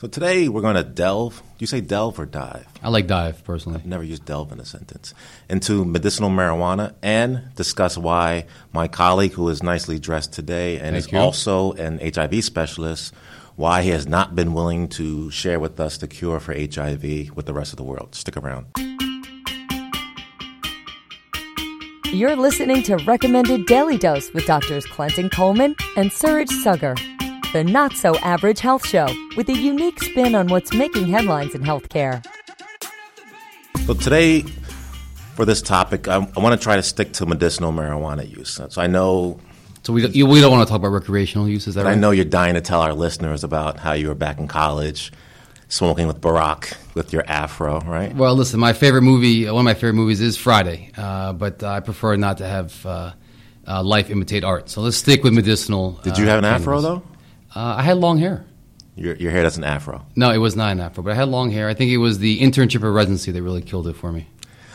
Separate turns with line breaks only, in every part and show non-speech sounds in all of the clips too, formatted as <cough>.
So today we're going to delve. Do you say delve or dive?
I like dive personally.
I've never used delve in a sentence. Into medicinal marijuana and discuss why my colleague, who is nicely dressed today and
Thank
is
you.
also an HIV specialist, why he has not been willing to share with us the cure for HIV with the rest of the world. Stick around.
You're listening to Recommended Daily Dose with Doctors Clinton Coleman and Suraj Saggar, the not so average health show with a unique spin on what's making headlines in healthcare.
So today, for this topic, I, I want to try to stick to medicinal marijuana use. So I know,
So we don't, you, we don't want to talk about recreational use, is that
I know you're dying to tell our listeners about how you were back in college, smoking with Barack with your afro, right?
Well, listen, my favorite movie, one of my favorite movies is Friday, uh, but I prefer not to have uh, uh, life imitate art. So let's stick with medicinal.
Did you
uh,
have an afro though?
Uh, I had long hair.
Your, your hair doesn't afro.
No, it was not an afro, but I had long hair. I think it was the internship or residency that really killed it for me.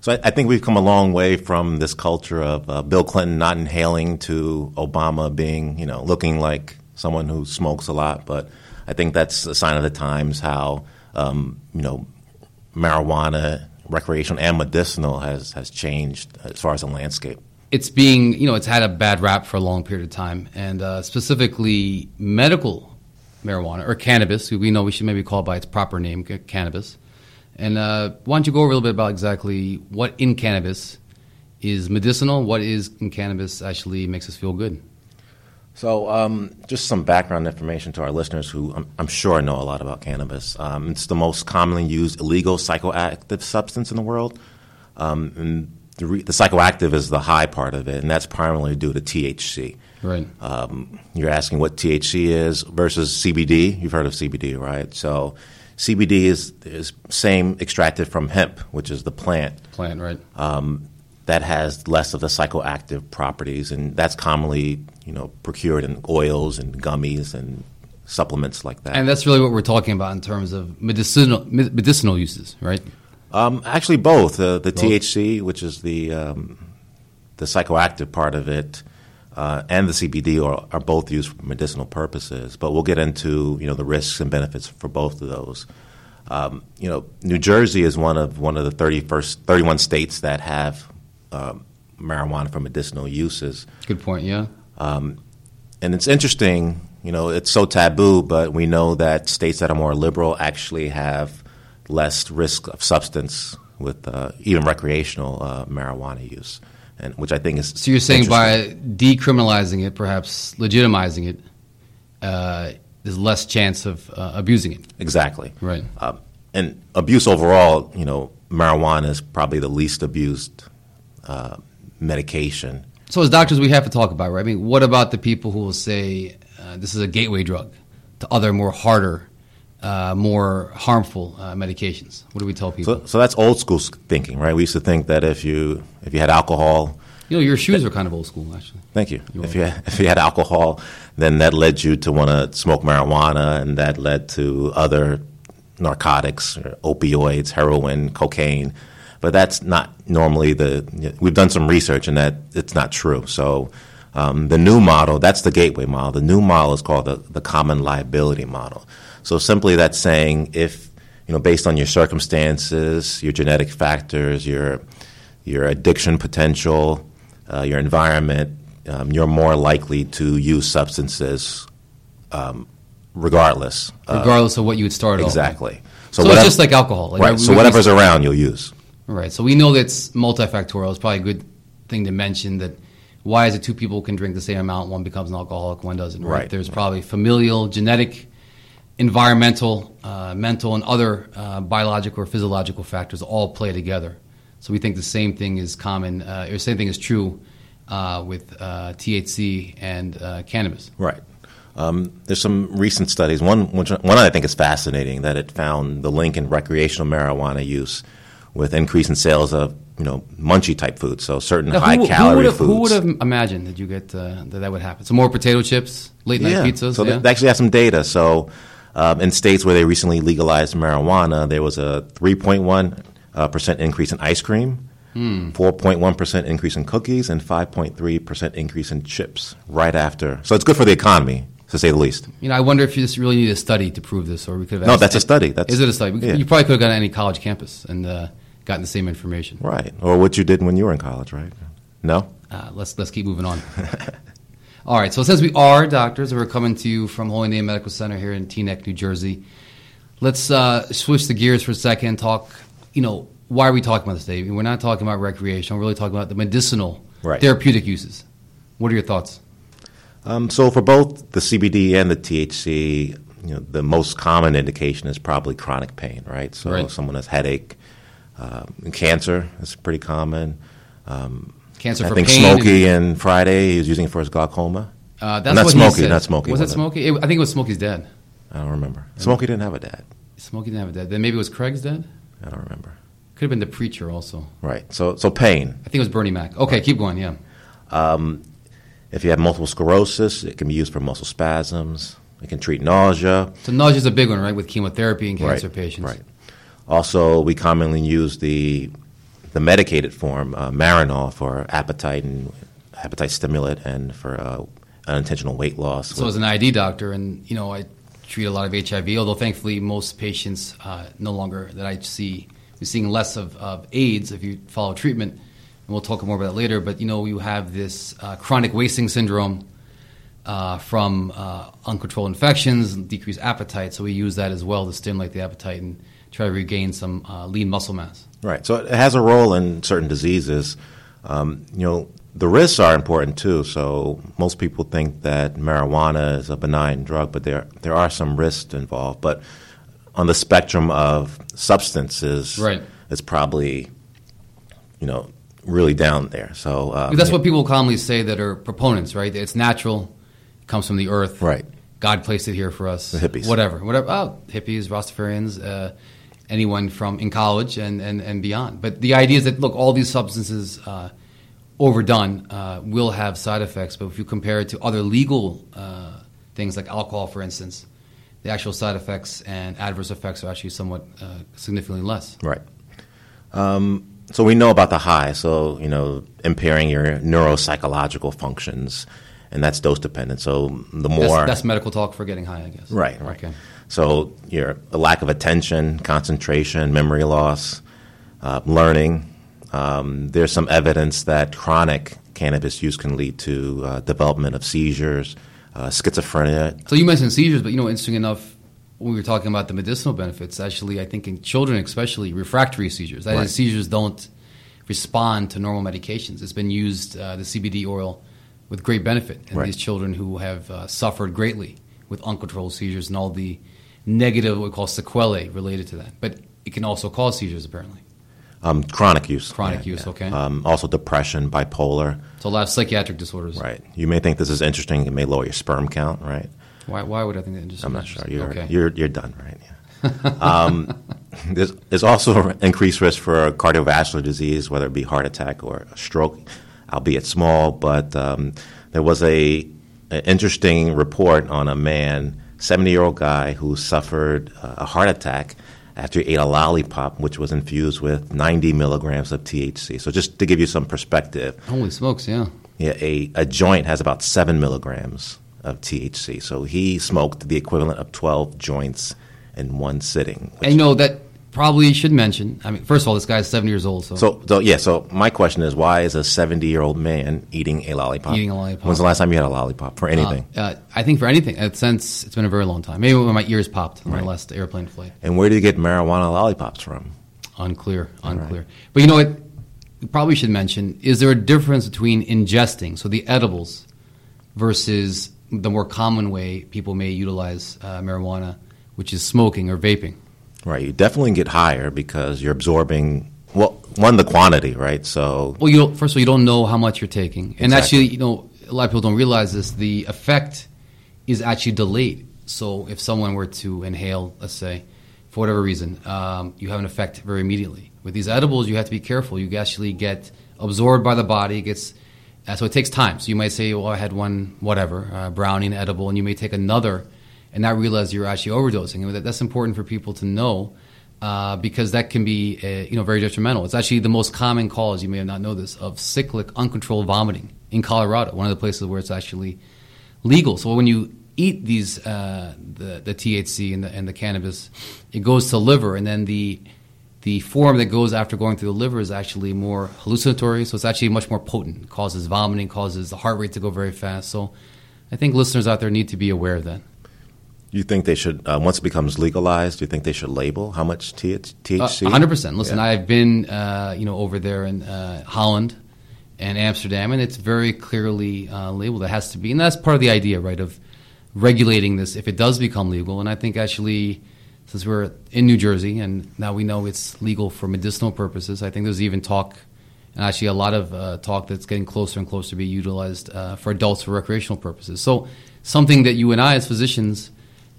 So I, I think we've come a long way from this culture of uh, Bill Clinton not inhaling to Obama being, you know, looking like someone who smokes a lot. But I think that's a sign of the times how, um, you know, marijuana, recreational and medicinal has, has changed as far as the landscape.
It's being you know it's had a bad rap for a long period of time, and uh, specifically medical marijuana or cannabis. We know we should maybe call it by its proper name, ca- cannabis. And uh, why don't you go over a little bit about exactly what in cannabis is medicinal, what is in cannabis actually makes us feel good.
So, um, just some background information to our listeners who I'm, I'm sure know a lot about cannabis. Um, it's the most commonly used illegal psychoactive substance in the world. Um, and the, re- the psychoactive is the high part of it, and that's primarily due to THC.
Right.
Um, you're asking what THC is versus CBD. You've heard of CBD, right? So, CBD is is same extracted from hemp, which is the plant
Plant. Right.
um, that has less of the psychoactive properties, and that's commonly you know procured in oils and gummies and supplements like that.
and that's really what we're talking about in terms of medicinal medicinal uses, right?
Um, actually, both uh, the THC, which is the um, the psychoactive part of it, uh, and the CBD are, are both used for medicinal purposes. But we'll get into you know the risks and benefits for both of those. Um, you know, New Jersey is one of one of the 31st, 31 states that have um, marijuana for medicinal uses.
Good point. Yeah.
Um, and it's interesting, you know, it's so taboo, but we know that states that are more liberal actually have less risk of substance with uh, even recreational uh, marijuana use, and which I think is
So you're saying by decriminalizing it, perhaps legitimizing it, uh, there's less chance of uh, abusing it.
exactly
Right.
Um, and abuse overall, you know, marijuana is probably the least abused uh, medication.
So as doctors, we have to talk about, right? I mean, what about the people who will say uh, this is a gateway drug to other more harder, uh, more harmful uh, medications? What do we tell people?
So, so that's old school thinking, right? We used to think that if you if you had alcohol,
you know, your shoes are kind of old school, actually.
Thank you.
You're
If you if you had alcohol, then that led you to want to smoke marijuana, and that led to other narcotics, or opioids, heroin, cocaine. But that's not normally the. We've done some research, and that it's not true. So. Um, the new model, that's the gateway model. The new model is called the, the common liability model. So simply that's saying if, you know, based on your circumstances, your genetic factors, your, your addiction potential, uh, your environment, um, you're more likely to use substances um, regardless.
Regardless of what you would start off with.
exactly.
So,
whatever-
it's just like alcohol. Like,
right.
we-
So
we-
whatever's around, you'll use.
Right. So we know that's multifactorial. It's probably a good thing to mention that why is it two people can drink the same amount, one becomes an alcoholic, one doesn't, right?
Right.
There's probably familial, genetic, environmental, uh, mental, and other uh, biological or physiological factors all play together. So we think the same thing is common, uh, or the same thing is true uh, with uh, THC and uh, cannabis.
Right. Um, there's some recent studies. One, which, one I think is fascinating that it found the link in recreational marijuana use with increase in sales of you know munchy type foods, so certain
Now,
high
who,
calorie
who would have,
foods.
Who would have imagined that you get uh, that that would happen? So more potato chips, late night
yeah.
pizzas.
So
yeah?
they actually have some data. So um, in states where they recently legalized marijuana, there was a 3.1 uh, percent increase in ice cream,
Hmm.
4.1 percent increase in cookies, and 5.3 percent increase in chips right after. So it's good for the economy. to say the least.
You know, I wonder if you just really need a study to prove this, or we could have.
No, that's a study. That's-
is it a study?
yeah.
You probably could have gone to any college campus and uh, gotten the same information.
Right. Or what you did when you were in college, right? No?
Uh, let's let's keep moving on. <laughs> All right. So it says we are doctors, we're coming to you from Holy Name Medical Center here in Teaneck, New Jersey. Let's uh, switch the gears for a second. and Talk. You know, why are we talking about this, Dave? We're not talking about recreation. We're really talking about the medicinal,
Right.
therapeutic uses. What are your thoughts?
Um, so for both the CBD and the THC, you know, the most common indication is probably chronic pain, right? So
Right.
someone has headache, uh, cancer is pretty common.
Cancer
I
for
think
pain.
Smokey and Friday he was using it for his glaucoma.
Uh, that's
not
what
Smokey, not Smokey,
Was it? Smokey? It- I think it was Smokey's dad.
I don't remember. Smokey didn't have a dad.
Smokey didn't have a dad. Then maybe it was Craig's dad.
I don't remember.
Could have been the preacher also.
Right. So so pain.
I think it was Bernie Mac. Okay, keep going. Yeah.
If you have multiple sclerosis, it can be used for muscle spasms. It can treat nausea.
So nausea is a big one, right, with chemotherapy and cancer
right,
patients.
Right. Also, we commonly use the the medicated form, uh, Marinol, for appetite and appetite stimulant, and for uh, unintentional weight loss.
So as an ID doctor, and you know, I treat a lot of HIV. Although thankfully, most patients uh, no longer that I see, we're seeing less of, of AIDS if you follow treatment, and we'll talk more about that later. But you know, you have this uh, chronic wasting syndrome uh, from uh, uncontrolled infections, decreased appetite. So we use that as well to stimulate the appetite and try to regain some uh, lean muscle mass.
Right. So it has a role in certain diseases. Um, you know, the risks are important too. So most people think that marijuana is a benign drug, but there there are some risks involved. But on the spectrum of substances,
Right.
it's probably you know really down there. So um,
That's what people commonly say that are proponents, right? It's natural, it comes from the earth.
Right.
God placed it here for us.
The hippies.
Whatever. Whatever. Oh, hippies, Rastafarians, uh, anyone from in college and, and, and beyond. But the idea is that, look, all these substances uh, overdone uh, will have side effects. But if you compare it to other legal uh, things like alcohol, for instance, the actual side effects and adverse effects are actually somewhat uh, significantly less.
Right. Um, so we know about the high, so you know impairing your neuropsychological functions, and that's dose dependent. So the more
That's, that's medical talk for getting high, I guess.
Right, right.
Okay.
So your a lack of attention, concentration, memory loss, uh, learning. Um, there's some evidence that chronic cannabis use can lead to uh, development of seizures, uh, schizophrenia.
So you mentioned seizures, but you know, interesting enough, when we were talking about the medicinal benefits, actually, I think in children, especially refractory seizures, that is,
Right.
seizures don't respond to normal medications. It's been used, uh, the CBD oil, with great benefit in
Right.
these children who have uh, suffered greatly with uncontrolled seizures and all the negative, what we call sequelae related to that. But it can also cause seizures, apparently.
Um, chronic use.
Chronic use, okay.
Um, also depression, bipolar.
So a lot of psychiatric disorders.
Right. You may think this is interesting. It may lower your sperm count, right?
Why, why would I think that? Interesting?
I'm not sure. You're
okay.
you're you're done, right? Yeah. um, <laughs> there's there's also increased risk for cardiovascular disease, whether it be heart attack or a stroke, albeit small. But um, there was a an interesting report on a man, 70 year old guy who suffered uh, a heart attack after he ate a lollipop, which was infused with 90 milligrams of THC. So just to give you some perspective,
Holy smokes, yeah.
yeah, a, a joint has about seven milligrams of THC. So he smoked the equivalent of 12 joints in one sitting.
And you know, that probably should mention, I mean, first of all, this guy's 70 years old, so.
so, so, yeah, so my question is why is a 70 year old man eating a lollipop?
Eating a lollipop.
When's the last time you had a lollipop for anything?
Uh, uh, I think for anything, uh, since it's been a very long time. Maybe when my ears popped on
Right.
my last airplane flight.
and where do you get marijuana lollipops from?
Unclear, unclear. But you know what? Probably should mention: is there a difference between ingesting, so the edibles, versus the more common way people may utilize uh, marijuana, which is smoking or vaping?
Right, you definitely get higher because you're absorbing, well, one, the quantity, right? So,
Well, you first of all, you don't know how much you're taking, and
Exactly.
actually, you know, a lot of people don't realize this. The effect is actually delayed. So, if someone were to inhale, let's say, for whatever reason, um, you have an effect very immediately. With these edibles, you have to be careful. You actually get absorbed by the body. It gets uh, so it takes time. So you might say, "Well, I had one, whatever, uh, brownie, edible," and you may take another, and not realize you're actually overdosing. And that, that's important for people to know uh, because that can be, uh, you know, very detrimental. It's actually the most common cause. You may not know this of cyclic uncontrolled vomiting in Colorado, one of the places where it's actually legal. So when you eat these uh, the the THC and the and the cannabis, it goes to liver, and then the the form that goes after going through the liver is actually more hallucinatory. So it's actually much more potent. It causes vomiting, causes the heart rate to go very fast. So I think listeners out there need to be aware of that.
You think they should, uh, once it becomes legalized, do you think they should label how much THC?
Uh, 100%. Listen, yeah. I've been, uh, you know, over there in uh, Holland and Amsterdam, and it's very clearly uh, labeled. It has to be, and that's part of the idea, right, of regulating this if it does become legal. And I think actually, since we're in New Jersey and now we know it's legal for medicinal purposes, I think there's even talk, and actually a lot of uh, talk that's getting closer and closer to be utilized uh, for adults for recreational purposes. So something that you and I, as physicians,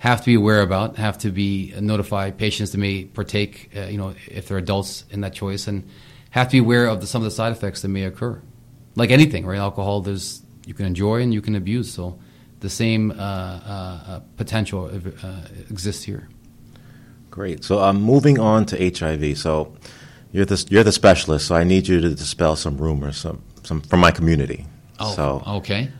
have to be aware about, have to be uh, notify patients that may partake, uh, you know, if they're adults in that choice, and have to be aware of the, some of the side effects that may occur. Like anything, right? Alcohol, there's you can enjoy and you can abuse. So the same uh, uh, uh potential uh, exists here.
Great. So I'm moving on to HIV. So you're the you're the specialist. So I need you to dispel some rumors, some, some from my community.
Oh, so okay.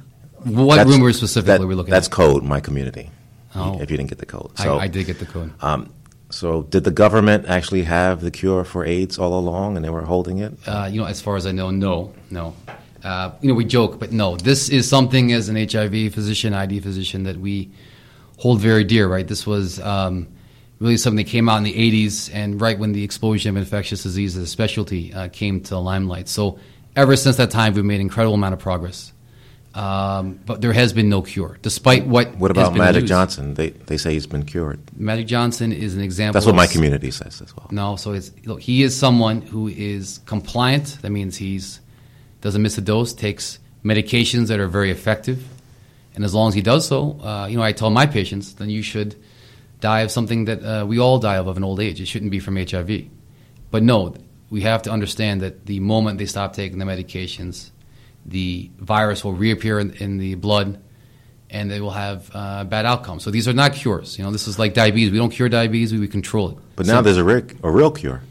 What rumors specifically
that,
are we looking
that's
at?
That's code, my community. Oh. If you didn't get the code,
so I, I did get the code. Um,
so, did the government actually have the cure for AIDS all along, and they were holding it?
Uh, you know, as far as I know, no, no. Uh, you know, we joke, but no. This is something as an HIV physician, ID physician, that we hold very dear. Right? This was um, really something that came out in the '80s, and right when the explosion of infectious disease as a specialty uh, came to the limelight. So, ever since that time, we've made an incredible amount of progress. Um, but there has been no cure, despite what.
What about Magic used. Johnson? They they say he's been cured.
Magic Johnson is an example.
That's what my community says as well.
No, so it's, look, he is someone who is compliant. That means he's doesn't miss a dose, takes medications that are very effective, and as long as he does so, uh, you know, I tell my patients, then you should die of something that uh, we all die of of an old age. It shouldn't be from HIV. But no, we have to understand that the moment they stop taking the medications the virus will reappear in, in the blood and they will have uh, bad outcomes. So these are not cures. You know, this is like diabetes. We don't cure diabetes, we, control it.
But so, now there's a, real, a real cure.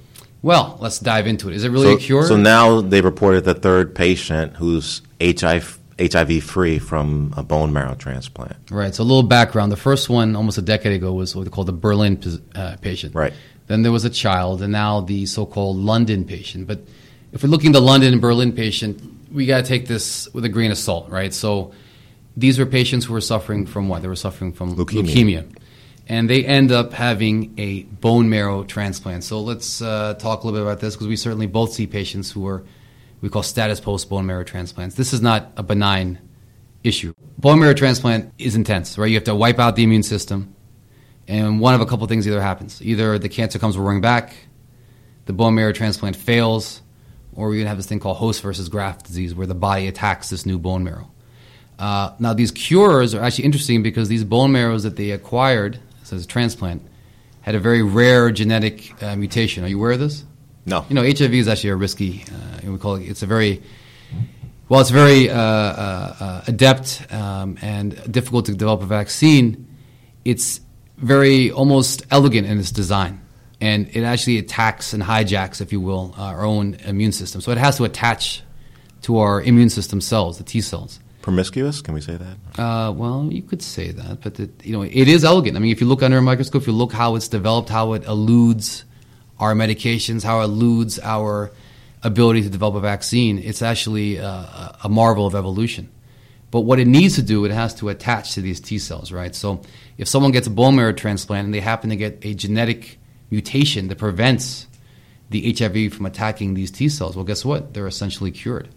Well, let's dive into it. Is it really
so,
a cure?
So now they reported the third patient who's HIV HIV free from a bone marrow transplant.
Right. So a little background. The first one, almost a decade ago, was what they called the Berlin uh, patient.
Right.
Then there was a child, and now the so-called London patient. But if we're looking at the London and Berlin patient, we got to take this with a grain of salt, right? So these were patients who were suffering from what? They were suffering from leukemia. leukemia. And they end up having a bone marrow transplant. So let's uh, talk a little bit about this because we certainly both see patients who are, we call status post bone marrow transplants. This is not a benign issue. Bone marrow transplant is intense, right? You have to wipe out the immune system. And one of a couple things either happens. Either the cancer comes roaring back, the bone marrow transplant fails, or we have this thing called host versus graft disease, where the body attacks this new bone marrow. Uh, now, these cures are actually interesting because these bone marrows that they acquired as a transplant had a very rare genetic uh, mutation. Are you aware of this?
No.
You know, HIV is actually a risky. Uh, we call it. It's a very well, it's very uh, uh, uh, adept um, and difficult to develop a vaccine. It's very almost elegant in its design and it actually attacks and hijacks, if you will, our own immune system. So it has to attach to our immune system cells, the T cells.
Promiscuous? Can we say that?
Uh, well, you could say that, but it, you know, it is elegant. I mean, if you look under a microscope, if you look how it's developed, how it eludes our medications, how it eludes our ability to develop a vaccine, it's actually a, a marvel of evolution. But what it needs to do, it has to attach to these T cells, right? So if someone gets a bone marrow transplant and they happen to get a genetic mutation that prevents the HIV from attacking these T cells, well, guess what? They're essentially cured.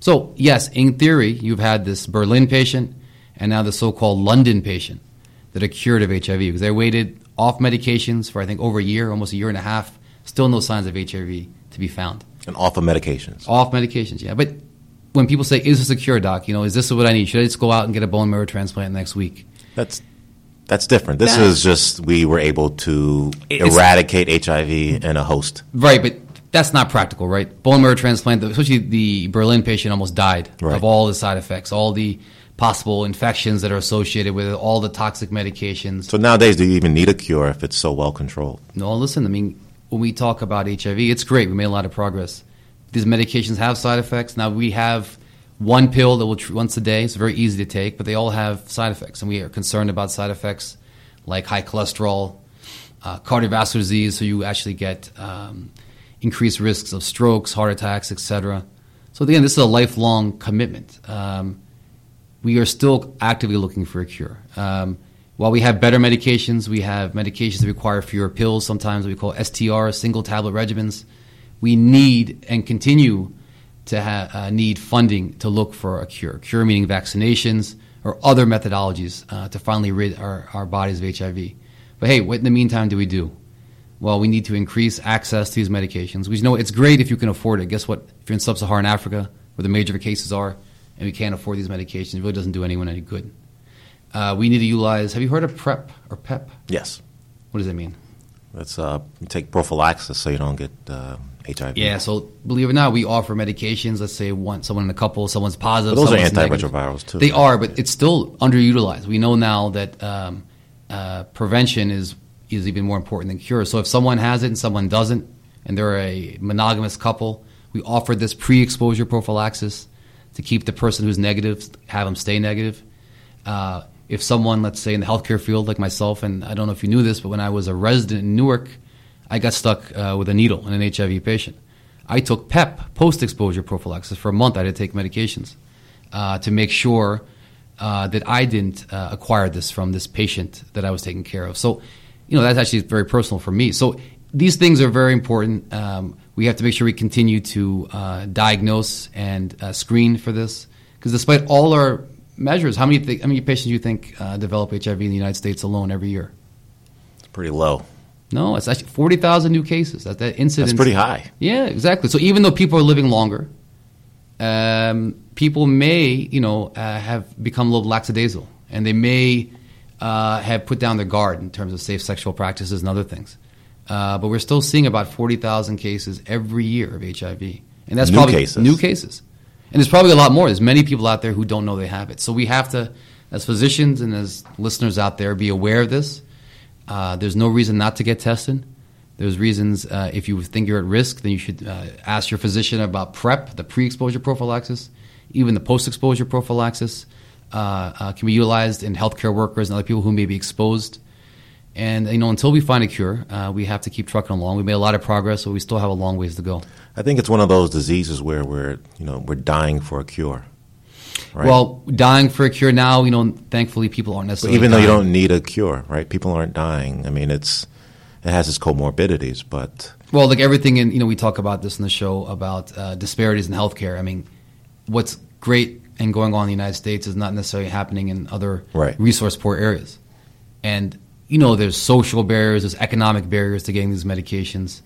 So, yes, in theory, you've had this Berlin patient and now the so called London patient that are cured of HIV because they waited off medications for, I think, over a year, almost a year and a half, still no signs of HIV to be found.
And off of medications.
Off medications, yeah. But when people say, is this a cure, doc? You know, is this what I need? Should I just go out and get a bone marrow transplant next week?
That's that's different. This is just we were able to eradicate HIV in a host.
Right, but that's not practical, right? Bone marrow transplant, especially the Berlin patient, almost died right. of all the side effects, all the possible infections that are associated with it, all the toxic medications.
So nowadays, do you even need a cure if it's so well controlled?
No, listen. I mean, when we talk about HIV, it's great. We made a lot of progress. These medications have side effects. Now we have one pill that will tr- once a day. It's very easy to take, but they all have side effects, and we are concerned about side effects like high cholesterol, uh, cardiovascular disease. So you actually get um, increased risks of strokes, heart attacks, etc. So again, this is a lifelong commitment. Um, we are still actively looking for a cure. Um, while we have better medications, we have medications that require fewer pills. Sometimes we call STR, single tablet regimens. We need and continue to ha- uh, need funding to look for a cure. Cure meaning vaccinations or other methodologies uh, to finally rid our, our bodies of HIV. But hey, what in the meantime do we do? Well, we need to increase access to these medications. We know it's great if you can afford it. Guess what? If you're in sub-Saharan Africa, where the major cases are, and we can't afford these medications, it really doesn't do anyone any good. Uh, we need to utilize. Have you heard of PrEP or PEP?
Yes.
What does that mean?
That's uh, you take prophylaxis so you don't get uh, HIV.
Yeah. So believe it or not, we offer medications. Let's say one someone in a couple, someone's positive.
But those are
someone's negative.
antiretrovirals too.
They are, but it's still underutilized. We know now that um, uh, prevention is is even more important than cure. So if someone has it and someone doesn't, and they're a monogamous couple, we offer this pre-exposure prophylaxis to keep the person who's negative, have them stay negative. Uh, if someone, let's say in the healthcare field, like myself, and I don't know if you knew this, but when I was a resident in Newark, I got stuck uh, with a needle in an HIV patient. I took PEP, post-exposure prophylaxis, for a month. I had to take medications uh, to make sure uh, that I didn't uh, acquire this from this patient that I was taking care of. So, you know, that's actually very personal for me. So these things are very important. Um, we have to make sure we continue to uh, diagnose and uh, screen for this because despite all our measures, how many th- how many patients do you think develop HIV in the United States alone every year?
It's pretty low.
No, it's actually forty thousand new cases. That that incidence.
That's pretty high.
Yeah, exactly. So even though people are living longer, um, people may, you know, uh, have become a little lackadaisical, and they may uh, have put down their guard in terms of safe sexual practices and other things. Uh, but we're still seeing about forty thousand cases every year of HIV, and that's
New
probably
cases.
new cases. And there's probably a lot more. There's many people out there who don't know they have it. So we have to, as physicians and as listeners out there, be aware of this. Uh, there's no reason not to get tested. There's reasons uh, if you think you're at risk, then you should uh, ask your physician about PrEP, the pre-exposure prophylaxis, even the post-exposure prophylaxis uh, uh, can be utilized in healthcare workers and other people who may be exposed. And you know, until we find a cure, uh, we have to keep trucking along. We made a lot of progress, but we still have a long ways to go.
I think it's one of those diseases where we're you know we're dying for a cure. Right?
Well, dying for a cure now, you know, thankfully people aren't
But
necessarily.
even though you don't need a cure, right? People aren't dying. I mean, it's it has its comorbidities, but
Well, like everything in, you know, we talk about this in the show about uh, disparities in healthcare. I mean, what's great and going on in the United States is not necessarily happening in other
Right.
resource poor areas. And, you know, there's social barriers, there's economic barriers to getting these medications.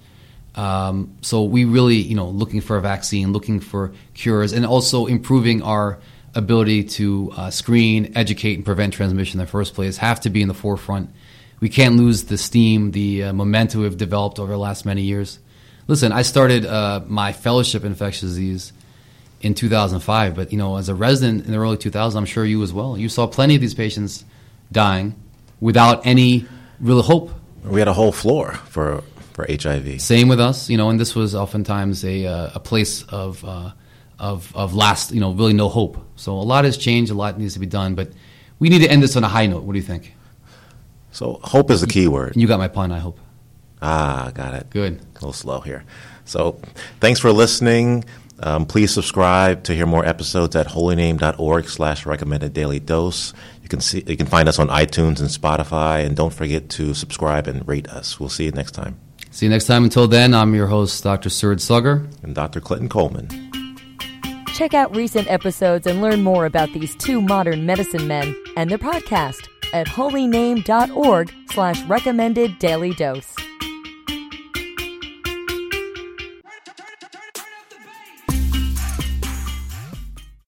Um, so we really, you know, looking for a vaccine, looking for cures, and also improving our ability to uh, screen, educate, and prevent transmission in the first place have to be in the forefront. We can't lose the steam, the uh, momentum we've developed over the last many years. Listen, I started uh, my fellowship in infectious disease in 2005, but you know, as a resident in the early 2000s, I'm sure you as well. You saw plenty of these patients dying without any real hope.
we had a whole floor for for HIV.
Same with us, you know, and this was oftentimes a, uh, a place of, uh, of, of last, you know, really no hope. So a lot has changed, a lot needs to be done, but we need to end this on a high note. What do you think?
So hope is the key word.
You got my pun, I hope.
Ah, got it.
Good.
A little slow here. So thanks for listening. Um, please subscribe to hear more episodes at holyname.org slash recommended daily dose. You can see you can find us on iTunes and Spotify, and don't forget to subscribe and rate us. We'll see you next time.
See you next time. Until then, I'm your host, Dr. Suraj Saggar.
And Dr. Clinton Coleman.
Check out recent episodes and learn more about these two modern medicine men and their podcast at holyname.org slash recommended daily dose.